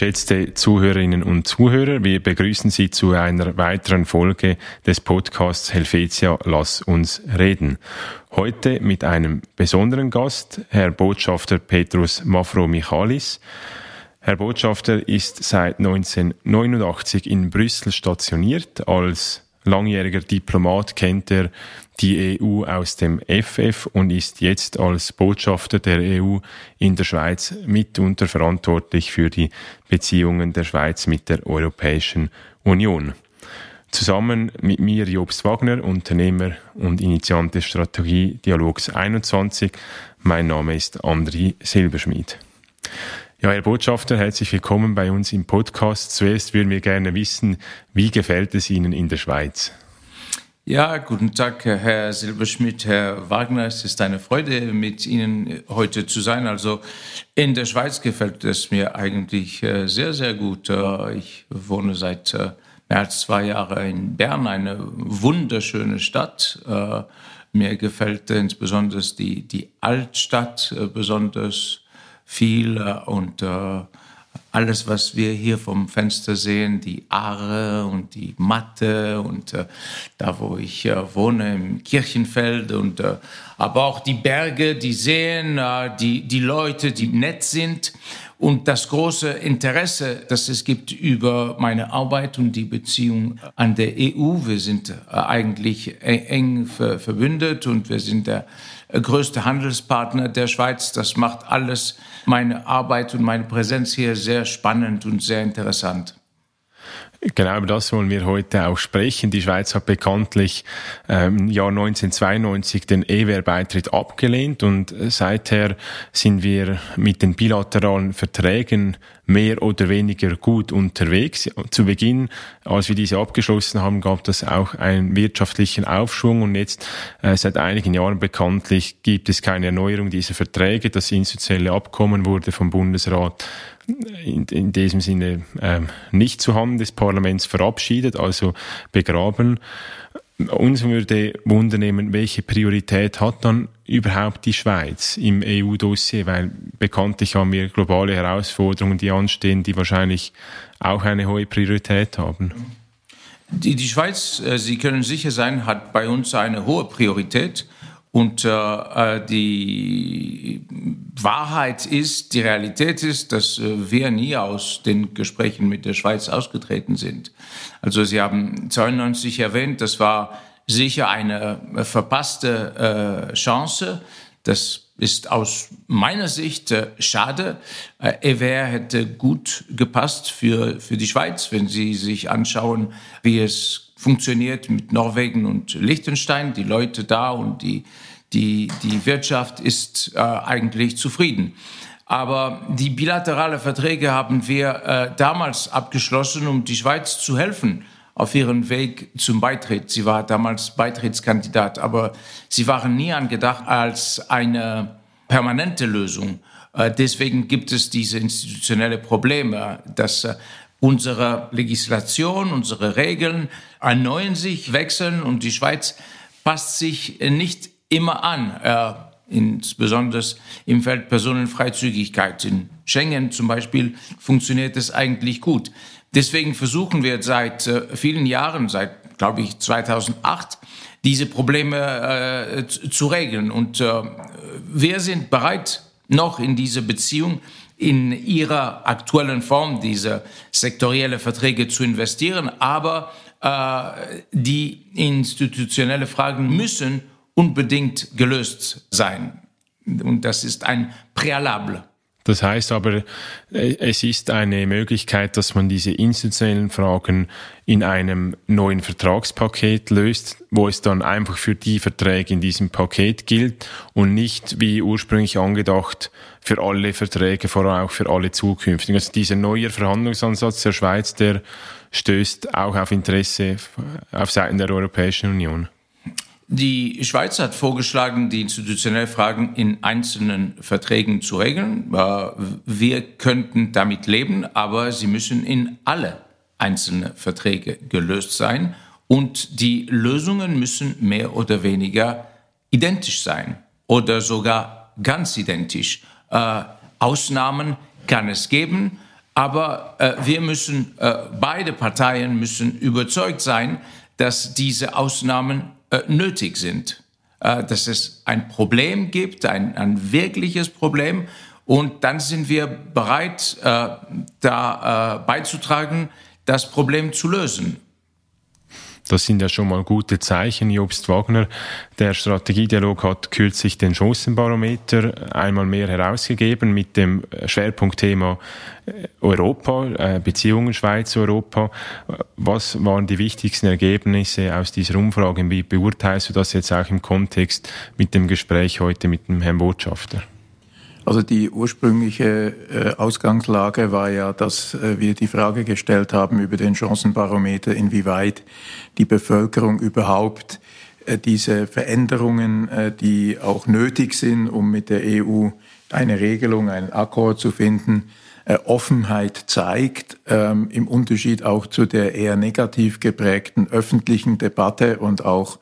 Geschätzte Zuhörerinnen und Zuhörer, wir begrüßen Sie zu einer weiteren Folge des Podcasts Helvetia Lass uns reden. Heute mit einem besonderen Gast, Herr Botschafter Petrus Mafro Michalis. Herr Botschafter ist seit 1989 in Brüssel stationiert. Als langjähriger Diplomat kennt er die EU aus dem FF und ist jetzt als Botschafter der EU in der Schweiz mitunter verantwortlich für die Beziehungen der Schweiz mit der Europäischen Union. Zusammen mit mir Jobst Wagner, Unternehmer und Initiant des Strategie Dialogs 21. Mein Name ist André Silberschmidt. Ja, Herr Botschafter, herzlich willkommen bei uns im Podcast. Zuerst würden wir gerne wissen, wie gefällt es Ihnen in der Schweiz? Ja, guten Tag, Herr Silberschmidt, Herr Wagner. Es ist eine Freude, mit Ihnen heute zu sein. Also in der Schweiz gefällt es mir eigentlich äh, sehr, sehr gut. Äh, ich wohne seit äh, mehr als zwei Jahren in Bern, eine wunderschöne Stadt. Mir gefällt insbesondere die, die Altstadt besonders viel und alles, was wir hier vom Fenster sehen, die Aare und die Matte und äh, da, wo ich äh, wohne, im Kirchenfeld und äh, aber auch die Berge, die Seen, äh, die, die Leute, die nett sind und das große Interesse, das es gibt über meine Arbeit und die Beziehung an der EU. Wir sind äh, eigentlich eng verbündet und wir sind der größte Handelspartner der Schweiz. Das macht alles meine Arbeit und meine Präsenz hier sehr spannend und sehr interessant. Genau über das wollen wir heute auch sprechen. Die Schweiz hat bekanntlich ähm, im Jahr 1992 den EWR-Beitritt abgelehnt und seither sind wir mit den bilateralen Verträgen mehr oder weniger gut unterwegs. Zu Beginn, als wir diese abgeschlossen haben, gab es auch einen wirtschaftlichen Aufschwung und jetzt äh, seit einigen Jahren bekanntlich gibt es keine Erneuerung dieser Verträge. Das institutionelle Abkommen wurde vom Bundesrat in, in diesem Sinne ähm, nicht zu Hand des Parlaments verabschiedet, also begraben. Uns würde wundernehmen, welche Priorität hat dann überhaupt die Schweiz im EU-Dossier, weil bekanntlich haben wir globale Herausforderungen, die anstehen, die wahrscheinlich auch eine hohe Priorität haben. Die, die Schweiz, äh, Sie können sicher sein, hat bei uns eine hohe Priorität. Und äh, äh, die Wahrheit ist, die Realität ist, dass äh, wir nie aus den Gesprächen mit der Schweiz ausgetreten sind. Also Sie haben 92 erwähnt, das war sicher eine äh, verpasste äh, Chance. Das ist aus meiner Sicht äh, schade. Äh, EWR hätte gut gepasst für, für die Schweiz, wenn Sie sich anschauen, wie es funktioniert mit Norwegen und Liechtenstein, die Leute da und die, die, die Wirtschaft ist äh, eigentlich zufrieden. Aber die bilaterale Verträge haben wir äh, damals abgeschlossen, um die Schweiz zu helfen auf ihrem Weg zum Beitritt. Sie war damals Beitrittskandidat, aber sie waren nie angedacht als eine permanente Lösung. Äh, deswegen gibt es diese institutionelle Probleme, dass Unsere Legislation, unsere Regeln erneuern sich, wechseln und die Schweiz passt sich nicht immer an, äh, insbesondere im Feld Personenfreizügigkeit. In Schengen zum Beispiel funktioniert es eigentlich gut. Deswegen versuchen wir seit äh, vielen Jahren, seit, glaube ich, 2008, diese Probleme äh, zu regeln. Und äh, wir sind bereit, noch in diese Beziehung in ihrer aktuellen Form diese sektorielle Verträge zu investieren, aber äh, die institutionelle Fragen müssen unbedingt gelöst sein. Und das ist ein Präalable. Das heißt aber, äh, es ist eine Möglichkeit, dass man diese institutionellen Fragen in einem neuen Vertragspaket löst, wo es dann einfach für die Verträge in diesem Paket gilt und nicht wie ursprünglich angedacht für alle Verträge, vor allem auch für alle zukünftigen. Also dieser neue Verhandlungsansatz der Schweiz, der stößt auch auf Interesse auf Seiten der Europäischen Union. Die Schweiz hat vorgeschlagen, die institutionellen Fragen in einzelnen Verträgen zu regeln. Äh, wir könnten damit leben, aber sie müssen in alle einzelnen Verträge gelöst sein und die Lösungen müssen mehr oder weniger identisch sein oder sogar ganz identisch. Äh, Ausnahmen kann es geben, Aber äh, wir müssen, beide Parteien müssen überzeugt sein, dass diese Ausnahmen äh, nötig sind, äh, dass es ein Problem gibt, ein, ein wirkliches Problem. Und dann sind wir bereit, äh, da äh, beizutragen, das Problem zu lösen. Das sind ja schon mal gute Zeichen. Jobst Wagner, der Strategiedialog hat kürzlich den Chancenbarometer einmal mehr herausgegeben mit dem Schwerpunktthema äh, Europa, äh, Beziehungen Schweiz-Europa. Was waren die wichtigsten Ergebnisse aus dieser Umfrage? Wie beurteilst du das jetzt auch im Kontext mit dem Gespräch heute mit dem Herrn Botschafter? Also die ursprüngliche äh, Ausgangslage war ja, dass äh, wir die Frage gestellt haben über den Chancenbarometer, inwieweit die Bevölkerung überhaupt äh, diese Veränderungen, die auch nötig sind, um mit der EU eine Regelung, einen Akkord zu finden, Offenheit zeigt, ähm, im Unterschied auch zu der eher negativ geprägten öffentlichen Debatte und auch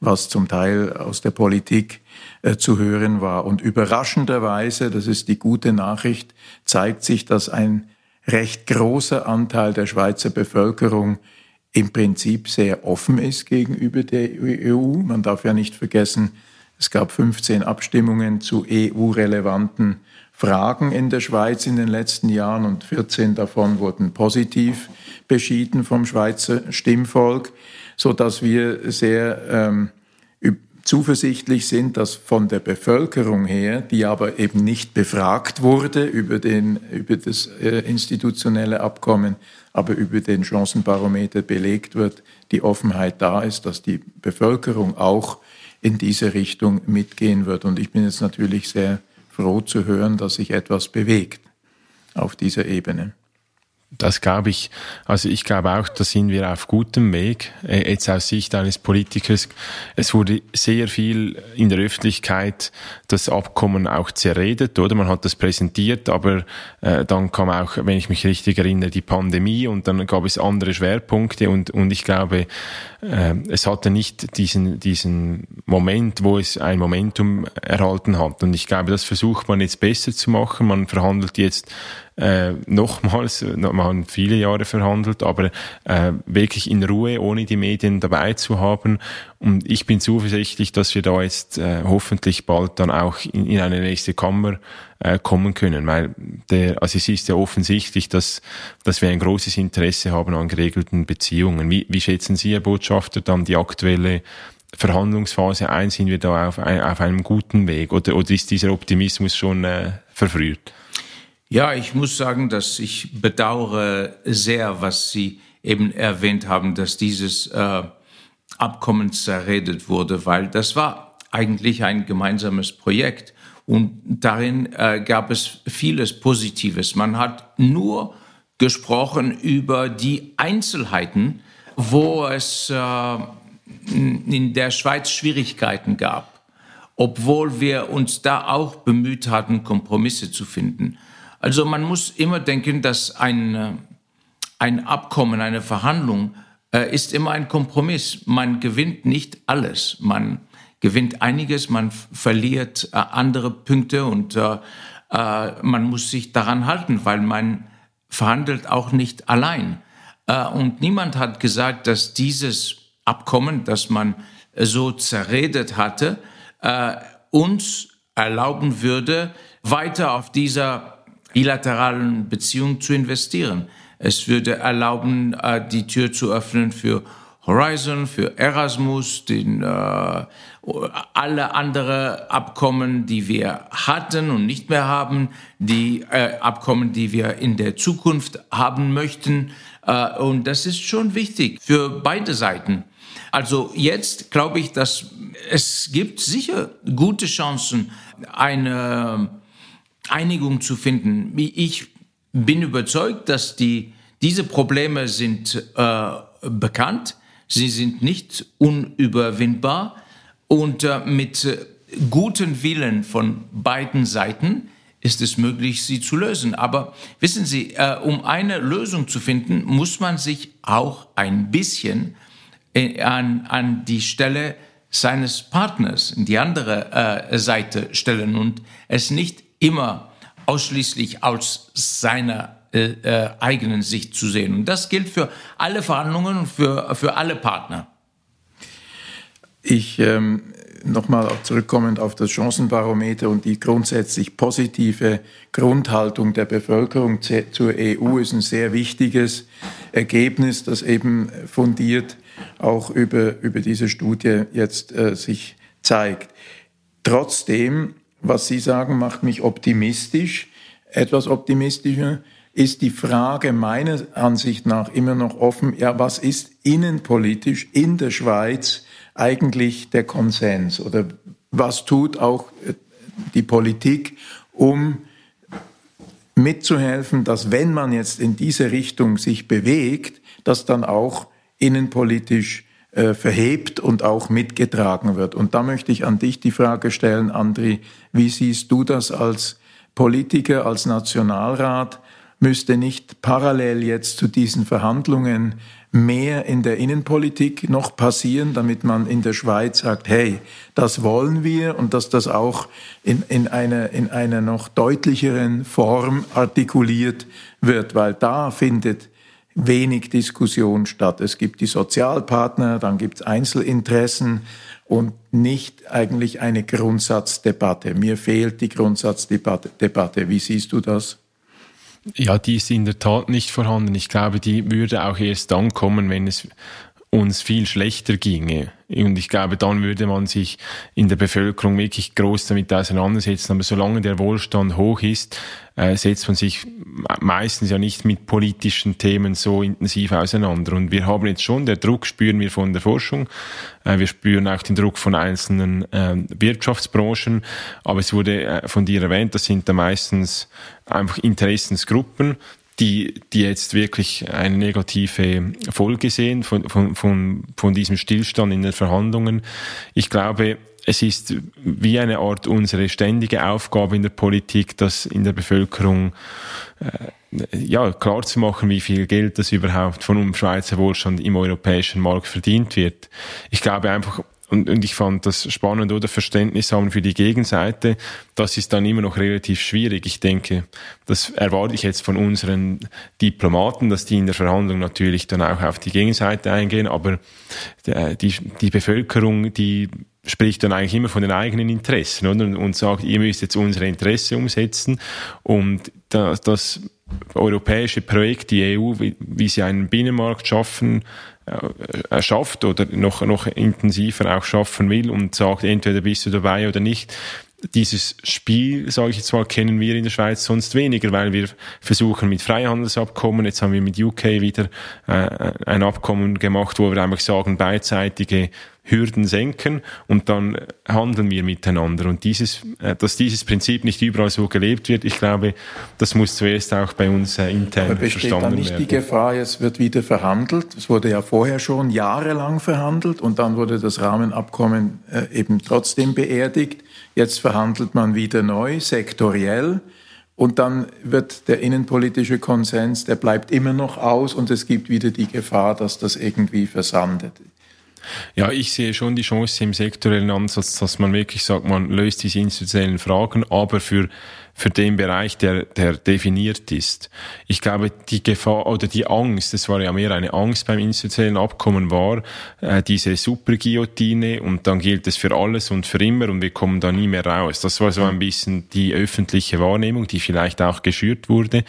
was zum Teil aus der Politik äh, zu hören war. Und überraschenderweise, das ist die gute Nachricht, zeigt sich, dass ein recht großer Anteil der Schweizer Bevölkerung im Prinzip sehr offen ist gegenüber der EU. Man darf ja nicht vergessen, es gab 15 Abstimmungen zu EU-relevanten Fragen in der Schweiz in den letzten Jahren und 14 davon wurden positiv beschieden vom Schweizer Stimmvolk, so dass wir sehr ähm, zuversichtlich sind, dass von der Bevölkerung her, die aber eben nicht befragt wurde über, den, über das äh, institutionelle Abkommen, aber über den Chancenbarometer belegt wird, die Offenheit da ist, dass die Bevölkerung auch in diese Richtung mitgehen wird. Und ich bin jetzt natürlich sehr froh zu hören, dass sich etwas bewegt auf dieser Ebene. Das glaube ich. Also ich glaube auch, da sind wir auf gutem Weg. Äh, jetzt aus Sicht eines Politikers. Es wurde sehr viel in der Öffentlichkeit das Abkommen auch zerredet, oder? Man hat das präsentiert, aber äh, dann kam auch, wenn ich mich richtig erinnere, die Pandemie und dann gab es andere Schwerpunkte und, und ich glaube, äh, es hatte nicht diesen, diesen Moment, wo es ein Momentum erhalten hat. Und ich glaube, das versucht man jetzt besser zu machen. Man verhandelt jetzt äh, nochmals, man hat viele Jahre verhandelt, aber äh, wirklich in Ruhe, ohne die Medien dabei zu haben. Und ich bin zuversichtlich, dass wir da jetzt äh, hoffentlich bald dann auch in, in eine nächste Kammer äh, kommen können, weil der, also es ist ja offensichtlich, dass, dass wir ein großes Interesse haben an geregelten Beziehungen. Wie, wie schätzen Sie, Herr Botschafter, dann die aktuelle Verhandlungsphase ein? Sind wir da auf, auf einem guten Weg oder, oder ist dieser Optimismus schon äh, verfrüht? Ja, ich muss sagen, dass ich bedauere sehr, was Sie eben erwähnt haben, dass dieses äh, Abkommen zerredet wurde, weil das war eigentlich ein gemeinsames Projekt und darin äh, gab es vieles Positives. Man hat nur gesprochen über die Einzelheiten, wo es äh, in der Schweiz Schwierigkeiten gab, obwohl wir uns da auch bemüht hatten, Kompromisse zu finden. Also man muss immer denken, dass ein, äh, ein Abkommen, eine Verhandlung äh, ist immer ein Kompromiss. Man gewinnt nicht alles. Man gewinnt einiges, man verliert äh, andere Punkte und äh, äh, man muss sich daran halten, weil man verhandelt auch nicht allein. Äh, und niemand hat gesagt, dass dieses Abkommen, das man so zerredet hatte, uns erlauben würde, weiter auf dieser bilateralen Beziehungen zu investieren. Es würde erlauben, äh, die Tür zu öffnen für Horizon, für Erasmus, den, äh, alle andere Abkommen, die wir hatten und nicht mehr haben, die äh, Abkommen, die wir in der Zukunft haben möchten. Äh, und das ist schon wichtig für beide Seiten. Also jetzt glaube ich, dass es gibt sicher gute Chancen, eine Einigung zu finden. Ich bin überzeugt, dass die, diese Probleme sind äh, bekannt, sie sind nicht unüberwindbar und äh, mit äh, gutem Willen von beiden Seiten ist es möglich, sie zu lösen. Aber wissen Sie, äh, um eine Lösung zu finden, muss man sich auch ein bisschen äh, an, an die Stelle seines Partners, in die andere äh, Seite stellen und es nicht immer ausschließlich aus seiner äh, äh, eigenen Sicht zu sehen. Und das gilt für alle Verhandlungen und für, für alle Partner. Ich ähm, nochmal zurückkommend auf das Chancenbarometer und die grundsätzlich positive Grundhaltung der Bevölkerung zur EU ist ein sehr wichtiges Ergebnis, das eben fundiert auch über, über diese Studie jetzt äh, sich zeigt. Trotzdem, was Sie sagen, macht mich optimistisch, etwas optimistischer ist die Frage meiner Ansicht nach immer noch offen, ja, was ist innenpolitisch in der Schweiz eigentlich der Konsens? Oder was tut auch äh, die Politik, um mitzuhelfen, dass wenn man jetzt in diese Richtung sich bewegt, das dann auch innenpolitisch äh, verhebt und auch mitgetragen wird. Und da möchte ich an dich die Frage stellen, Andri, wie siehst du das als Politiker, als Nationalrat? Müsste nicht parallel jetzt zu diesen Verhandlungen mehr in der Innenpolitik noch passieren, damit man in der Schweiz sagt, hey, das wollen wir und dass das auch in, in, einer, in einer noch deutlicheren Form artikuliert wird, weil da findet wenig Diskussion statt. Es gibt die Sozialpartner, dann gibt es Einzelinteressen und nicht eigentlich eine Grundsatzdebatte. Mir fehlt die Grundsatzdebatte. Wie siehst du das? Ja, die ist in der Tat nicht vorhanden. Ich glaube, die würde auch erst dann kommen, wenn es uns viel schlechter ginge. Und ich glaube, dann würde man sich in der Bevölkerung wirklich groß damit auseinandersetzen. Aber solange der Wohlstand hoch ist, äh, setzt man sich meistens ja nicht mit politischen Themen so intensiv auseinander. Und wir haben jetzt schon, der Druck spüren wir von der Forschung, äh, wir spüren auch den Druck von einzelnen äh, Wirtschaftsbranchen, aber es wurde äh, von dir erwähnt, das sind da meistens einfach Interessensgruppen, die, die jetzt wirklich eine negative Folge sehen von, von, von, von diesem Stillstand in den Verhandlungen. Ich glaube, es ist wie eine Art unsere ständige Aufgabe in der Politik, das in der Bevölkerung äh, ja, klar zu machen, wie viel Geld das überhaupt von einem Schweizer Wohlstand im europäischen Markt verdient wird. Ich glaube einfach, und, und ich fand das spannend oder Verständnis haben für die Gegenseite. Das ist dann immer noch relativ schwierig. Ich denke, das erwarte ich jetzt von unseren Diplomaten, dass die in der Verhandlung natürlich dann auch auf die Gegenseite eingehen. Aber äh, die, die Bevölkerung, die spricht dann eigentlich immer von den eigenen Interessen oder? und sagt, ihr müsst jetzt unsere Interesse umsetzen und das, das europäische Projekt, die EU, wie, wie sie einen Binnenmarkt schaffen, schafft oder noch, noch intensiver auch schaffen will und sagt, entweder bist du dabei oder nicht. Dieses Spiel, sage ich jetzt mal, kennen wir in der Schweiz sonst weniger, weil wir versuchen mit Freihandelsabkommen, jetzt haben wir mit UK wieder äh, ein Abkommen gemacht, wo wir einfach sagen, beidseitige Hürden senken und dann handeln wir miteinander. Und dieses, äh, dass dieses Prinzip nicht überall so gelebt wird, ich glaube, das muss zuerst auch bei uns äh, intern Aber besteht verstanden dann nicht werden. die Gefahr, es wird wieder verhandelt? Es wurde ja vorher schon jahrelang verhandelt und dann wurde das Rahmenabkommen äh, eben trotzdem beerdigt. Jetzt verhandelt man wieder neu, sektoriell. Und dann wird der innenpolitische Konsens, der bleibt immer noch aus und es gibt wieder die Gefahr, dass das irgendwie versandet. Ja, ich sehe schon die Chance im sektorellen Ansatz, dass man wirklich sagt, man löst diese institutionellen Fragen, aber für, für den Bereich, der, der definiert ist. Ich glaube, die Gefahr oder die Angst, das war ja mehr eine Angst beim institutionellen Abkommen, war äh, diese Superguillotine und dann gilt es für alles und für immer und wir kommen da nie mehr raus. Das war so ein bisschen die öffentliche Wahrnehmung, die vielleicht auch geschürt wurde.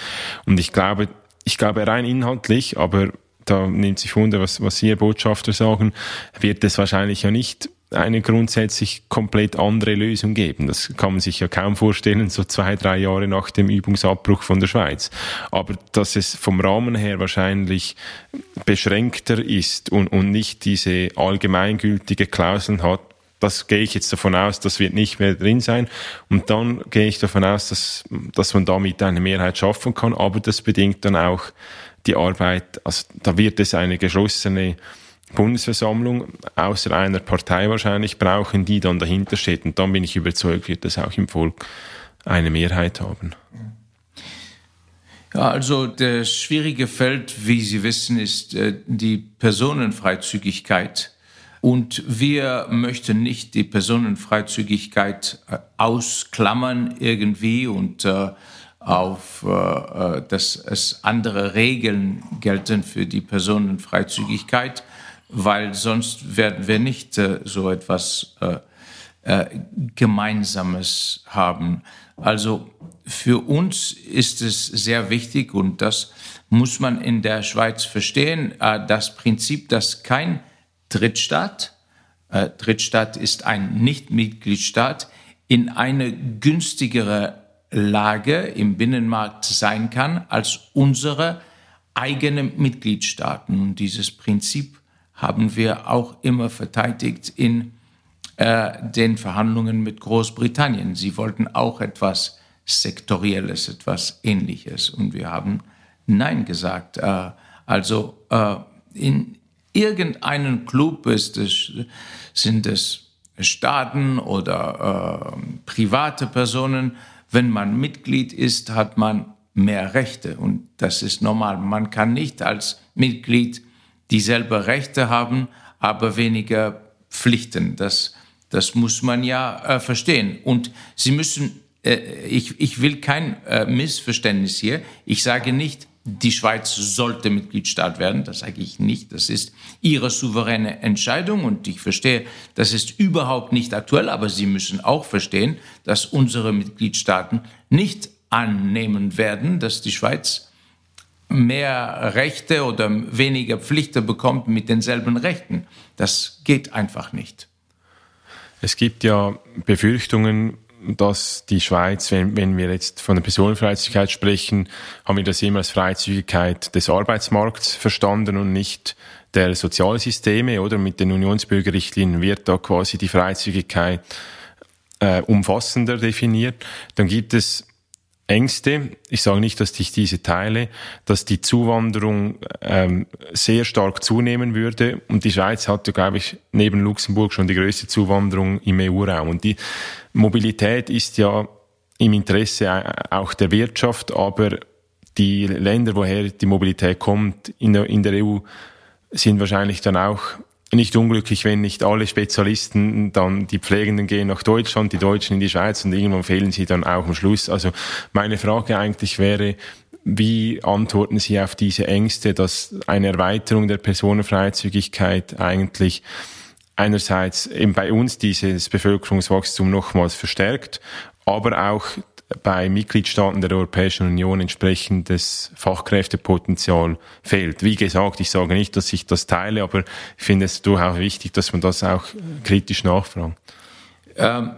Und ich glaube, ich glaube rein inhaltlich, aber da nimmt sich Wunder, was, was Herr Botschafter, sagen, wird es wahrscheinlich ja nicht eine grundsätzlich komplett andere Lösung geben. Das kann man sich ja kaum vorstellen, so zwei, drei Jahre nach dem Übungsabbruch von der Schweiz. Aber dass es vom Rahmen her wahrscheinlich beschränkter ist und, und nicht diese allgemeingültige Klauseln hat, das gehe ich jetzt davon aus, das wird nicht mehr drin sein. Und dann gehe ich davon aus, dass, dass man damit eine Mehrheit schaffen kann. Aber das bedingt dann auch die Arbeit, also da wird es eine geschlossene Bundesversammlung außer einer Partei wahrscheinlich brauchen, die dann dahinter steht. Und dann bin ich überzeugt, wird es auch im Volk eine Mehrheit haben. Ja, also das schwierige Feld, wie Sie wissen, ist äh, die Personenfreizügigkeit. Und wir möchten nicht die Personenfreizügigkeit äh, ausklammern irgendwie und äh, auf, äh, dass es andere Regeln gelten für die Personenfreizügigkeit, weil sonst werden wir nicht äh, so etwas äh, äh, Gemeinsames haben. Also für uns ist es sehr wichtig und das muss man in der Schweiz verstehen, äh, das Prinzip, dass kein Drittstaat, äh, Drittstaat ist ein Nicht-Mitgliedstaat, in eine günstigere Lage im Binnenmarkt sein kann als unsere eigenen Mitgliedstaaten. Und dieses Prinzip haben wir auch immer verteidigt in äh, den Verhandlungen mit Großbritannien. Sie wollten auch etwas Sektorielles, etwas Ähnliches. Und wir haben Nein gesagt. Äh, also äh, in irgendeinem Club ist es, sind es Staaten oder äh, private Personen. Wenn man Mitglied ist, hat man mehr Rechte. Und das ist normal. Man kann nicht als Mitglied dieselbe Rechte haben, aber weniger Pflichten. Das, das muss man ja äh, verstehen. Und Sie müssen, äh, ich, ich will kein äh, Missverständnis hier. Ich sage nicht, die Schweiz sollte Mitgliedstaat werden. Das sage ich nicht. Das ist Ihre souveräne Entscheidung und ich verstehe, das ist überhaupt nicht aktuell, aber Sie müssen auch verstehen, dass unsere Mitgliedstaaten nicht annehmen werden, dass die Schweiz mehr Rechte oder weniger Pflichten bekommt mit denselben Rechten. Das geht einfach nicht. Es gibt ja Befürchtungen dass die Schweiz, wenn, wenn wir jetzt von der Personenfreizügigkeit sprechen, haben wir das immer als Freizügigkeit des Arbeitsmarkts verstanden und nicht der Sozialsysteme oder mit den Unionsbürgerrichtlinien wird da quasi die Freizügigkeit äh, umfassender definiert. Dann gibt es Ängste, ich sage nicht, dass ich diese teile, dass die Zuwanderung ähm, sehr stark zunehmen würde. Und die Schweiz hat glaube ich, neben Luxemburg schon die größte Zuwanderung im EU-Raum. Und die Mobilität ist ja im Interesse auch der Wirtschaft, aber die Länder, woher die Mobilität kommt in der, in der EU, sind wahrscheinlich dann auch nicht unglücklich, wenn nicht alle Spezialisten dann, die Pflegenden gehen nach Deutschland, die Deutschen in die Schweiz und irgendwann fehlen sie dann auch am Schluss. Also meine Frage eigentlich wäre, wie antworten Sie auf diese Ängste, dass eine Erweiterung der Personenfreizügigkeit eigentlich einerseits eben bei uns dieses Bevölkerungswachstum nochmals verstärkt, aber auch bei Mitgliedstaaten der Europäischen Union entsprechendes Fachkräftepotenzial fehlt. Wie gesagt, ich sage nicht, dass ich das teile, aber ich finde es durchaus wichtig, dass man das auch kritisch nachfragt. Ähm,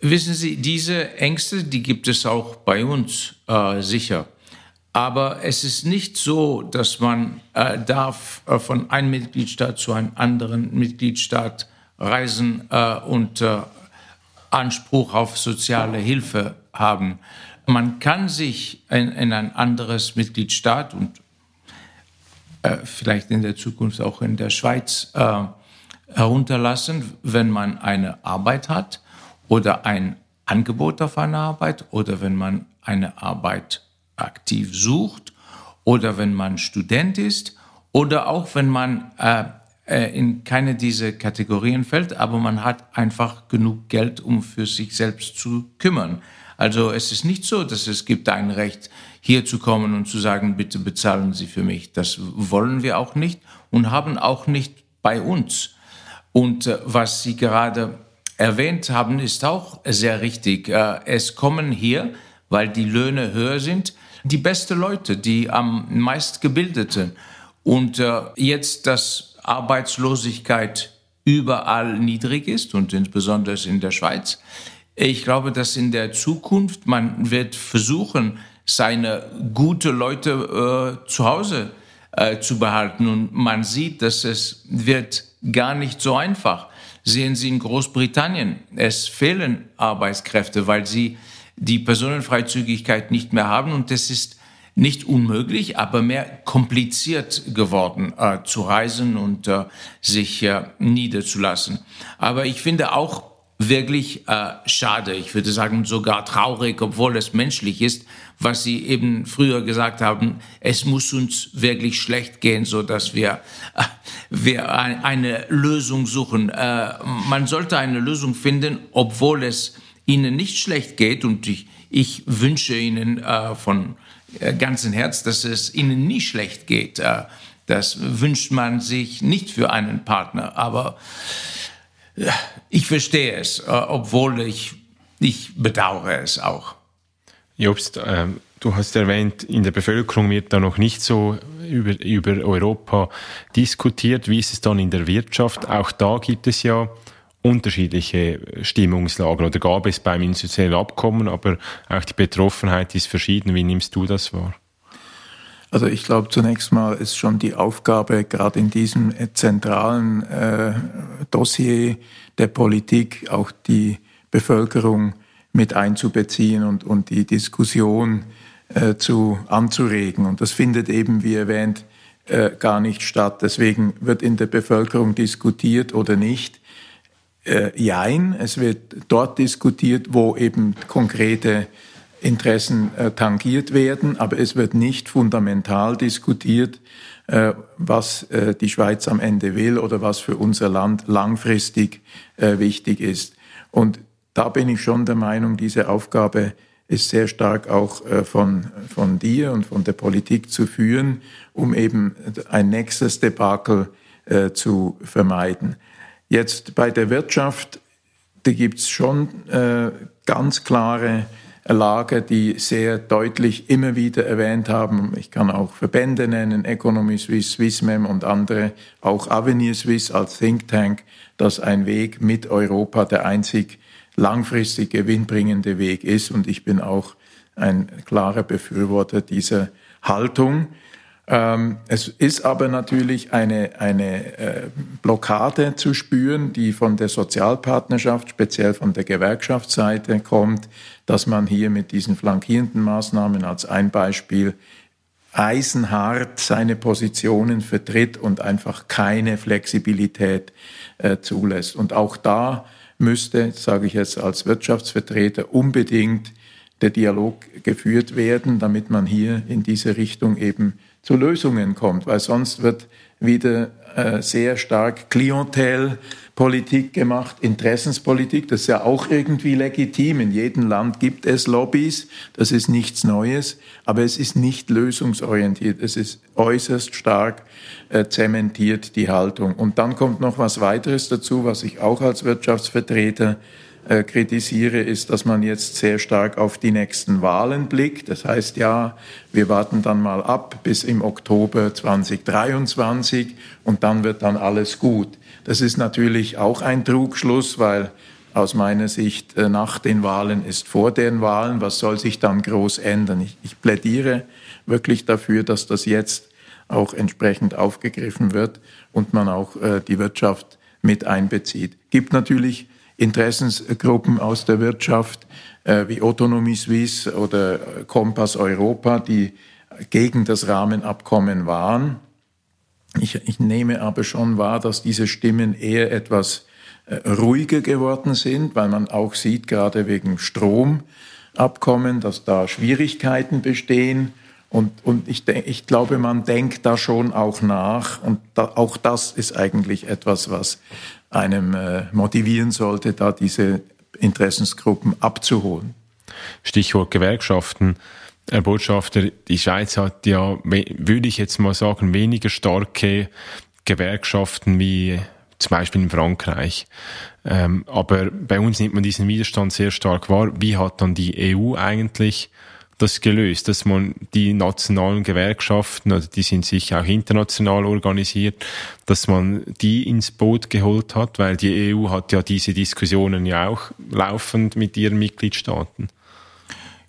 wissen Sie, diese Ängste, die gibt es auch bei uns äh, sicher. Aber es ist nicht so, dass man äh, darf äh, von einem Mitgliedstaat zu einem anderen Mitgliedstaat reisen äh, und äh, Anspruch auf soziale Hilfe haben. Man kann sich in, in ein anderes Mitgliedstaat und äh, vielleicht in der Zukunft auch in der Schweiz äh, herunterlassen, wenn man eine Arbeit hat oder ein Angebot auf eine Arbeit oder wenn man eine Arbeit aktiv sucht oder wenn man Student ist oder auch wenn man äh, äh in keine dieser Kategorien fällt, aber man hat einfach genug Geld, um für sich selbst zu kümmern. Also es ist nicht so, dass es gibt ein Recht, hier zu kommen und zu sagen, bitte bezahlen Sie für mich. Das wollen wir auch nicht und haben auch nicht bei uns. Und äh, was Sie gerade erwähnt haben, ist auch sehr richtig. Äh, es kommen hier, weil die Löhne höher sind, die besten Leute, die am meist gebildeten. Und äh, jetzt, dass Arbeitslosigkeit überall niedrig ist und insbesondere in der Schweiz, ich glaube, dass in der Zukunft man wird versuchen, seine gute Leute äh, zu Hause äh, zu behalten. Und man sieht, dass es wird gar nicht so einfach. Sehen Sie in Großbritannien, es fehlen Arbeitskräfte, weil sie die Personenfreizügigkeit nicht mehr haben. Und es ist nicht unmöglich, aber mehr kompliziert geworden, äh, zu reisen und äh, sich äh, niederzulassen. Aber ich finde auch, wirklich äh, schade. Ich würde sagen sogar traurig, obwohl es menschlich ist, was Sie eben früher gesagt haben. Es muss uns wirklich schlecht gehen, so dass wir, äh, wir eine Lösung suchen. Äh, man sollte eine Lösung finden, obwohl es Ihnen nicht schlecht geht und ich, ich wünsche Ihnen äh, von äh, ganzem Herz, dass es Ihnen nie schlecht geht. Äh, das wünscht man sich nicht für einen Partner, aber ich verstehe es, äh, obwohl ich, ich bedauere es auch. Jobst, äh, du hast erwähnt, in der Bevölkerung wird da noch nicht so über, über Europa diskutiert. Wie ist es dann in der Wirtschaft? Auch da gibt es ja unterschiedliche Stimmungslagen oder gab es beim institutionellen Abkommen, aber auch die Betroffenheit ist verschieden. Wie nimmst du das wahr? Also ich glaube, zunächst mal ist schon die Aufgabe, gerade in diesem zentralen äh, Dossier der Politik, auch die Bevölkerung mit einzubeziehen und, und die Diskussion äh, zu anzuregen. Und das findet eben, wie erwähnt, äh, gar nicht statt. Deswegen wird in der Bevölkerung diskutiert oder nicht. Äh, jein, es wird dort diskutiert, wo eben konkrete Interessen äh, tangiert werden, aber es wird nicht fundamental diskutiert, äh, was äh, die Schweiz am Ende will oder was für unser Land langfristig äh, wichtig ist. Und da bin ich schon der Meinung, diese Aufgabe ist sehr stark auch äh, von, von dir und von der Politik zu führen, um eben ein nächstes Debakel äh, zu vermeiden. Jetzt bei der Wirtschaft, da gibt es schon ganz klare Lager, die sehr deutlich immer wieder erwähnt haben. Ich kann auch Verbände nennen, Economy Suisse, Swissmem und andere, auch Avenir Suisse als Think Tank, dass ein Weg mit Europa der einzig langfristig gewinnbringende Weg ist. Und ich bin auch ein klarer Befürworter dieser Haltung. Ähm, es ist aber natürlich eine, eine äh, Blockade zu spüren, die von der Sozialpartnerschaft, speziell von der Gewerkschaftsseite kommt, dass man hier mit diesen flankierenden Maßnahmen als ein Beispiel eisenhart seine Positionen vertritt und einfach keine Flexibilität äh, zulässt. Und auch da müsste, sage ich jetzt als Wirtschaftsvertreter, unbedingt der Dialog geführt werden, damit man hier in diese Richtung eben zu Lösungen kommt, weil sonst wird wieder äh, sehr stark Klientelpolitik gemacht, Interessenspolitik. Das ist ja auch irgendwie legitim. In jedem Land gibt es Lobbys. Das ist nichts Neues. Aber es ist nicht lösungsorientiert. Es ist äußerst stark äh, zementiert, die Haltung. Und dann kommt noch was weiteres dazu, was ich auch als Wirtschaftsvertreter äh, kritisiere, ist, dass man jetzt sehr stark auf die nächsten Wahlen blickt. Das heißt ja, wir warten dann mal ab bis im Oktober 2023 und dann wird dann alles gut. Das ist natürlich auch ein Trugschluss, weil aus meiner Sicht äh, nach den Wahlen ist vor den Wahlen. Was soll sich dann groß ändern? Ich, ich plädiere wirklich dafür, dass das jetzt auch entsprechend aufgegriffen wird und man auch äh, die Wirtschaft mit einbezieht. Gibt natürlich Interessensgruppen aus der Wirtschaft äh, wie Autonomie Suisse oder Kompass Europa, die gegen das Rahmenabkommen waren. Ich, ich nehme aber schon wahr, dass diese Stimmen eher etwas äh, ruhiger geworden sind, weil man auch sieht, gerade wegen Stromabkommen, dass da Schwierigkeiten bestehen. Und, und ich, ich glaube, man denkt da schon auch nach. Und da, auch das ist eigentlich etwas, was einem äh, motivieren sollte, da diese Interessensgruppen abzuholen. Stichwort Gewerkschaften. Herr Botschafter, die Schweiz hat ja, würde ich jetzt mal sagen, weniger starke Gewerkschaften wie zum Beispiel in Frankreich. Ähm, aber bei uns nimmt man diesen Widerstand sehr stark wahr. Wie hat dann die EU eigentlich das gelöst, dass man die nationalen Gewerkschaften, oder die sind sicher auch international organisiert, dass man die ins Boot geholt hat, weil die EU hat ja diese Diskussionen ja auch laufend mit ihren Mitgliedstaaten.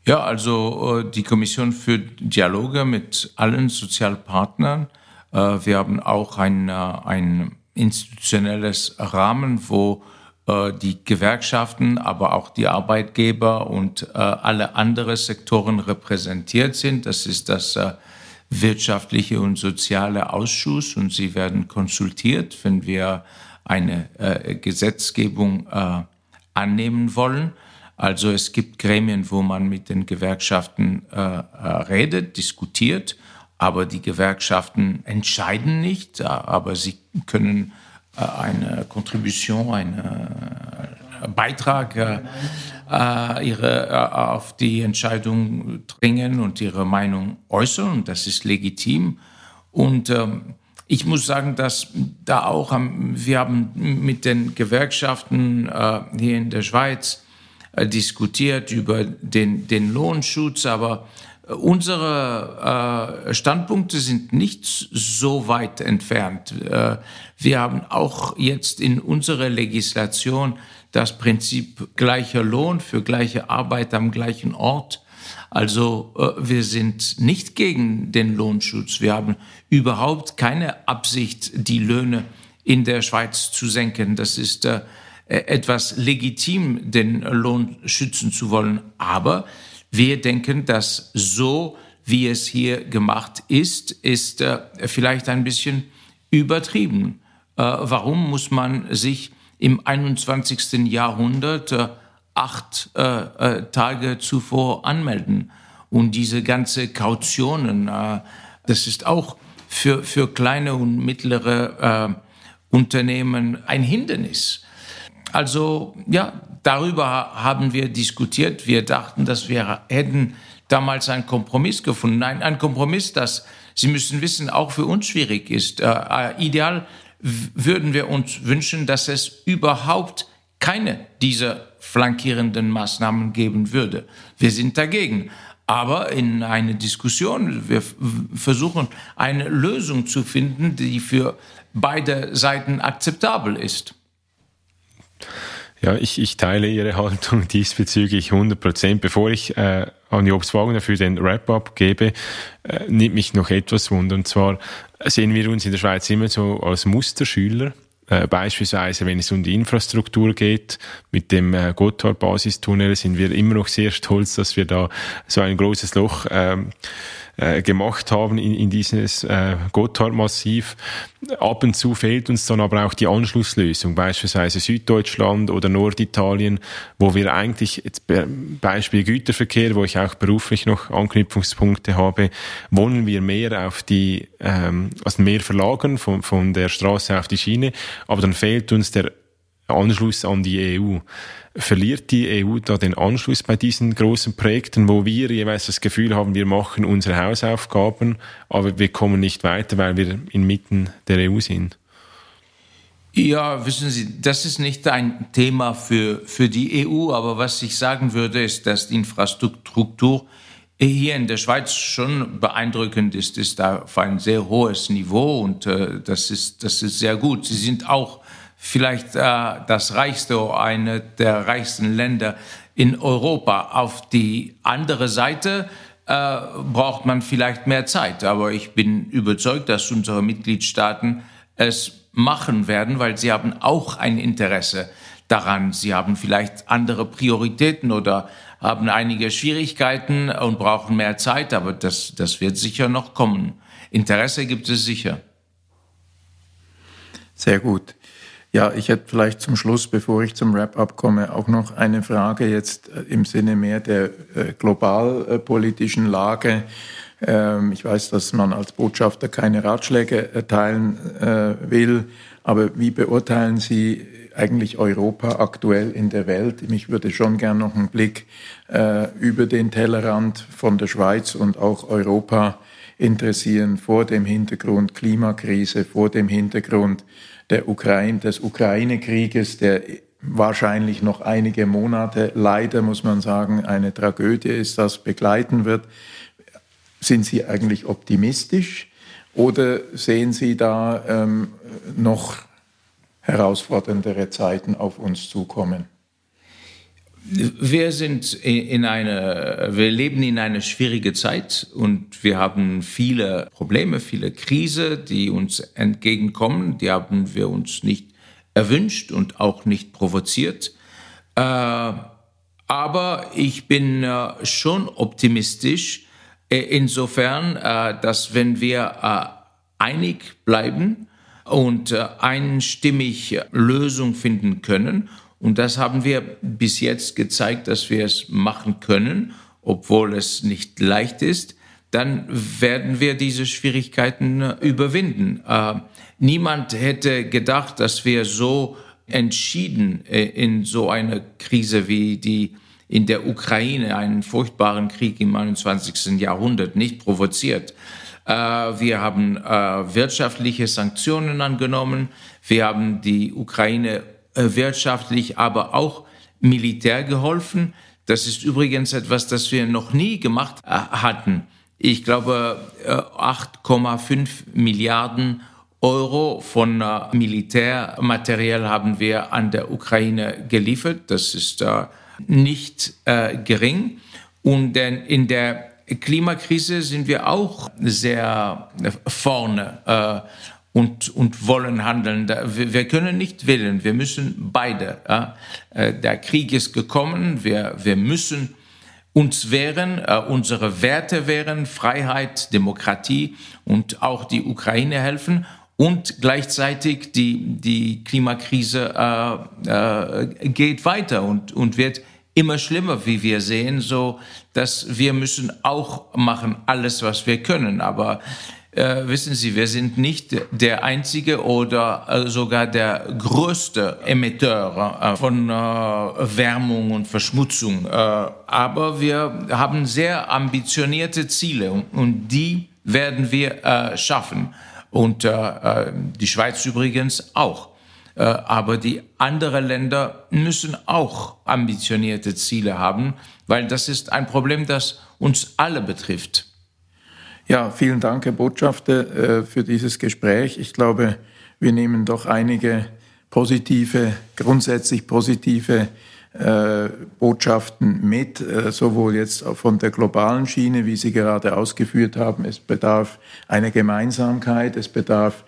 Ja, also äh, die Kommission führt Dialoge mit allen Sozialpartnern. Äh, wir haben auch ein, äh, ein institutionelles Rahmen, wo äh, die Gewerkschaften, aber auch die Arbeitgeber und äh, alle anderen Sektoren repräsentiert sind. Das ist das äh, wirtschaftliche und soziale Ausschuss und sie werden konsultiert, wenn wir eine Gesetzgebung annehmen wollen. Also es gibt Gremien, wo man mit den Gewerkschaften redet, diskutiert, aber die Gewerkschaften entscheiden nicht, aber sie können äh, eine Contribution, einen äh, Beitrag äh, äh, ihre, äh, auf die Entscheidung dringen und ihre Meinung äußern. Und das ist legitim. Und ähm, ich muss sagen, dass da auch, haben, wir haben mit den Gewerkschaften äh, hier in der Schweiz äh, diskutiert über den, den Lohnschutz, aber unsere äh, Standpunkte sind nicht so weit entfernt. Äh, wir haben auch jetzt in unserer Legislation das Prinzip gleicher Lohn für gleiche Arbeit am gleichen Ort. Also äh, wir sind nicht gegen den Lohnschutz. Wir haben überhaupt keine Absicht, die Löhne in der Schweiz zu senken. Das ist äh, etwas legitim, den Lohn schützen zu wollen. Aber wir denken, dass so, wie es hier gemacht ist, ist äh, vielleicht ein bisschen übertrieben. Äh, warum muss man sich im 21. Jahrhundert äh, acht äh, äh, Tage zuvor anmelden? Und diese ganze Kautionen, äh, das ist auch für, für kleine und mittlere Unternehmen ein Hindernis. Also ja, darüber haben wir diskutiert. Wir dachten, dass wir hätten damals einen Kompromiss gefunden. Nein, ein Kompromiss, das, Sie müssen wissen, auch für uns schwierig ist. Äh, äh ideal würden wir uns wünschen, dass es überhaupt keine dieser flankierenden Maßnahmen geben würde. Wir sind dagegen. Aber in eine Diskussion, wir versuchen eine Lösung zu finden, die für beide Seiten akzeptabel ist. Ja, ich, ich teile Ihre Haltung diesbezüglich 100 Prozent. Bevor ich äh, an Jobs Wagner für den Wrap-up gebe, äh, nimmt mich noch etwas wunder. Und zwar sehen wir uns in der Schweiz immer so als Musterschüler. Äh, beispielsweise, wenn es um die Infrastruktur geht, mit dem äh, Gotthard-Basistunnel sind wir immer noch sehr stolz, dass wir da so ein großes Loch ähm, äh, gemacht haben in, in dieses äh, Gotthard-Massiv. Ab und zu fehlt uns dann aber auch die Anschlusslösung, beispielsweise Süddeutschland oder Norditalien, wo wir eigentlich, jetzt Beispiel Güterverkehr, wo ich auch beruflich noch Anknüpfungspunkte habe, wollen wir mehr auf die, ähm, also mehr verlagern von, von der Straße auf die Schiene, aber dann fehlt uns der Anschluss an die EU verliert die EU da den Anschluss bei diesen großen Projekten, wo wir jeweils das Gefühl haben, wir machen unsere Hausaufgaben, aber wir kommen nicht weiter, weil wir inmitten der EU sind? Ja, wissen Sie, das ist nicht ein Thema für, für die EU, aber was ich sagen würde, ist, dass die Infrastruktur hier in der Schweiz schon beeindruckend ist, ist auf ein sehr hohes Niveau und äh, das, ist, das ist sehr gut. Sie sind auch vielleicht äh, das reichste oder eine der reichsten Länder in Europa. Auf die andere Seite äh, braucht man vielleicht mehr Zeit. Aber ich bin überzeugt, dass unsere Mitgliedstaaten es machen werden, weil sie haben auch ein Interesse daran. Sie haben vielleicht andere Prioritäten oder haben einige Schwierigkeiten und brauchen mehr Zeit, aber das, das wird sicher noch kommen. Interesse gibt es sicher. Sehr gut. Ja, ich hätte vielleicht zum Schluss, bevor ich zum Wrap-up komme, auch noch eine Frage jetzt äh, im Sinne mehr der äh, globalpolitischen Lage. Ähm, ich weiß, dass man als Botschafter keine Ratschläge erteilen äh, will, aber wie beurteilen Sie eigentlich Europa aktuell in der Welt? Mich würde schon gern noch einen Blick über den Tellerrand von der Schweiz und auch Europa interessieren vor dem Hintergrund Klimakrise, vor dem Hintergrund der Ukraine, des Ukraine-Krieges, der wahrscheinlich noch einige Monate, leider muss man sagen, eine Tragödie ist, das begleiten wird. Sind Sie eigentlich optimistisch oder sehen Sie da ähm, noch herausforderndere Zeiten auf uns zukommen? Wir sind in eine, wir leben in eine schwierige Zeit und wir haben viele Probleme, viele Krisen, die uns entgegenkommen. Die haben wir uns nicht erwünscht und auch nicht provoziert. Äh, aber ich bin äh, schon optimistisch äh, insofern, dass wenn wir einig bleiben und einstimmig Lösungen finden können und das haben wir bis jetzt gezeigt, dass wir es machen können, obwohl es nicht leicht ist. Dann werden wir diese Schwierigkeiten äh, überwinden. Äh, niemand hätte gedacht, dass wir so entschieden äh, in so eine Krise wie die in der Ukraine einen furchtbaren Krieg im 21. Jahrhundert nicht provoziert. Äh, wir haben wirtschaftliche Sanktionen angenommen. Wir haben die Ukraine wirtschaftlich, aber auch militär geholfen. Das ist übrigens etwas, das wir noch nie gemacht hatten. Ich glaube, 8,5 Milliarden Euro von Militärmaterial haben wir an der Ukraine geliefert. Das ist nicht gering. Und in der Klimakrise sind wir auch sehr vorne äh, und, und wollen handeln. Wir, können nicht wählen, wir müssen beide. Äh, der Krieg ist gekommen, wir, wir müssen uns wehren, äh, unsere Werte wehren, Freiheit, Demokratie und auch die Ukraine helfen und gleichzeitig die, die Klimakrise äh, geht weiter und, und wird immer schlimmer, wie wir sehen, so dass wir müssen auch machen alles, was wir können. Aber äh, wissen Sie, wir sind nicht der einzige oder äh, sogar der größte Emetteur äh, von äh, Wärmung und Verschmutzung. Äh, aber wir haben sehr ambitionierte Ziele und, und die werden wir äh, schaffen. Und die Schweiz übrigens auch. Aber die anderen Länder müssen auch ambitionierte Ziele haben, weil das ist ein Problem, das uns alle betrifft. Ja, vielen Dank, Herr Botschafter, äh, für dieses Gespräch. Ich glaube, wir nehmen doch einige positive, grundsätzlich positive äh, Botschaften mit, sowohl jetzt von der globalen Schiene, wie Sie gerade ausgeführt haben. Es bedarf einer Gemeinsamkeit, es bedarf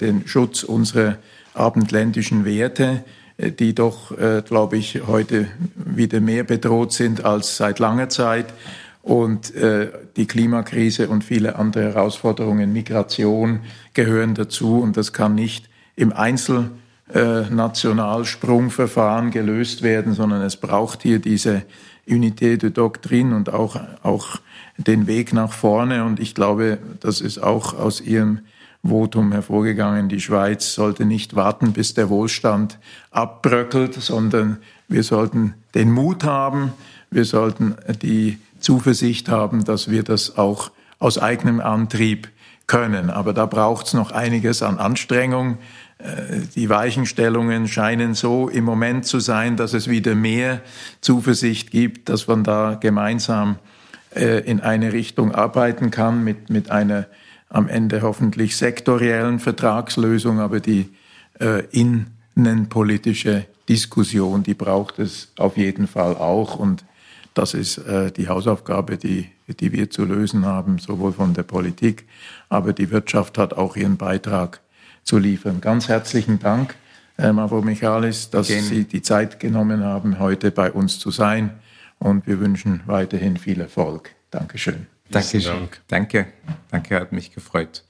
den Schutz unserer abendländischen Werte, äh, die doch, äh, glaube ich, heute wieder mehr bedroht sind als seit langer Zeit. Und äh, die Klimakrise und viele andere Herausforderungen, Migration gehören dazu. Und das kann nicht im Einzelnationalsprungverfahren gelöst werden, sondern es braucht hier diese Unité de Doctrine und auch, auch den Weg nach vorne. Und ich glaube, das ist auch aus Ihrem Votum hervorgegangen, die Schweiz sollte nicht warten, bis der Wohlstand abbröckelt, sondern wir sollten den Mut haben, wir sollten die Zuversicht haben, dass wir das auch aus eigenem Antrieb können. Aber da braucht es noch einiges an Anstrengung. Äh, die Weichenstellungen scheinen so im Moment zu sein, dass es wieder mehr Zuversicht gibt, dass man da gemeinsam äh, in eine Richtung arbeiten kann mit, mit einer am Ende hoffentlich sektoriellen Vertragslösung, aber die äh, innenpolitische Diskussion, die braucht es auf jeden Fall auch. Und das ist äh, die Hausaufgabe, die, die wir zu lösen haben, sowohl von der Politik, aber die Wirtschaft hat auch ihren Beitrag zu liefern. Ganz herzlichen Dank, Herr Mavro Michalis, dass Gerne. Sie die Zeit genommen haben, heute bei uns zu sein. Und wir wünschen weiterhin viel Erfolg. Dankeschön. Danke, Dank. danke, danke, hat mich gefreut.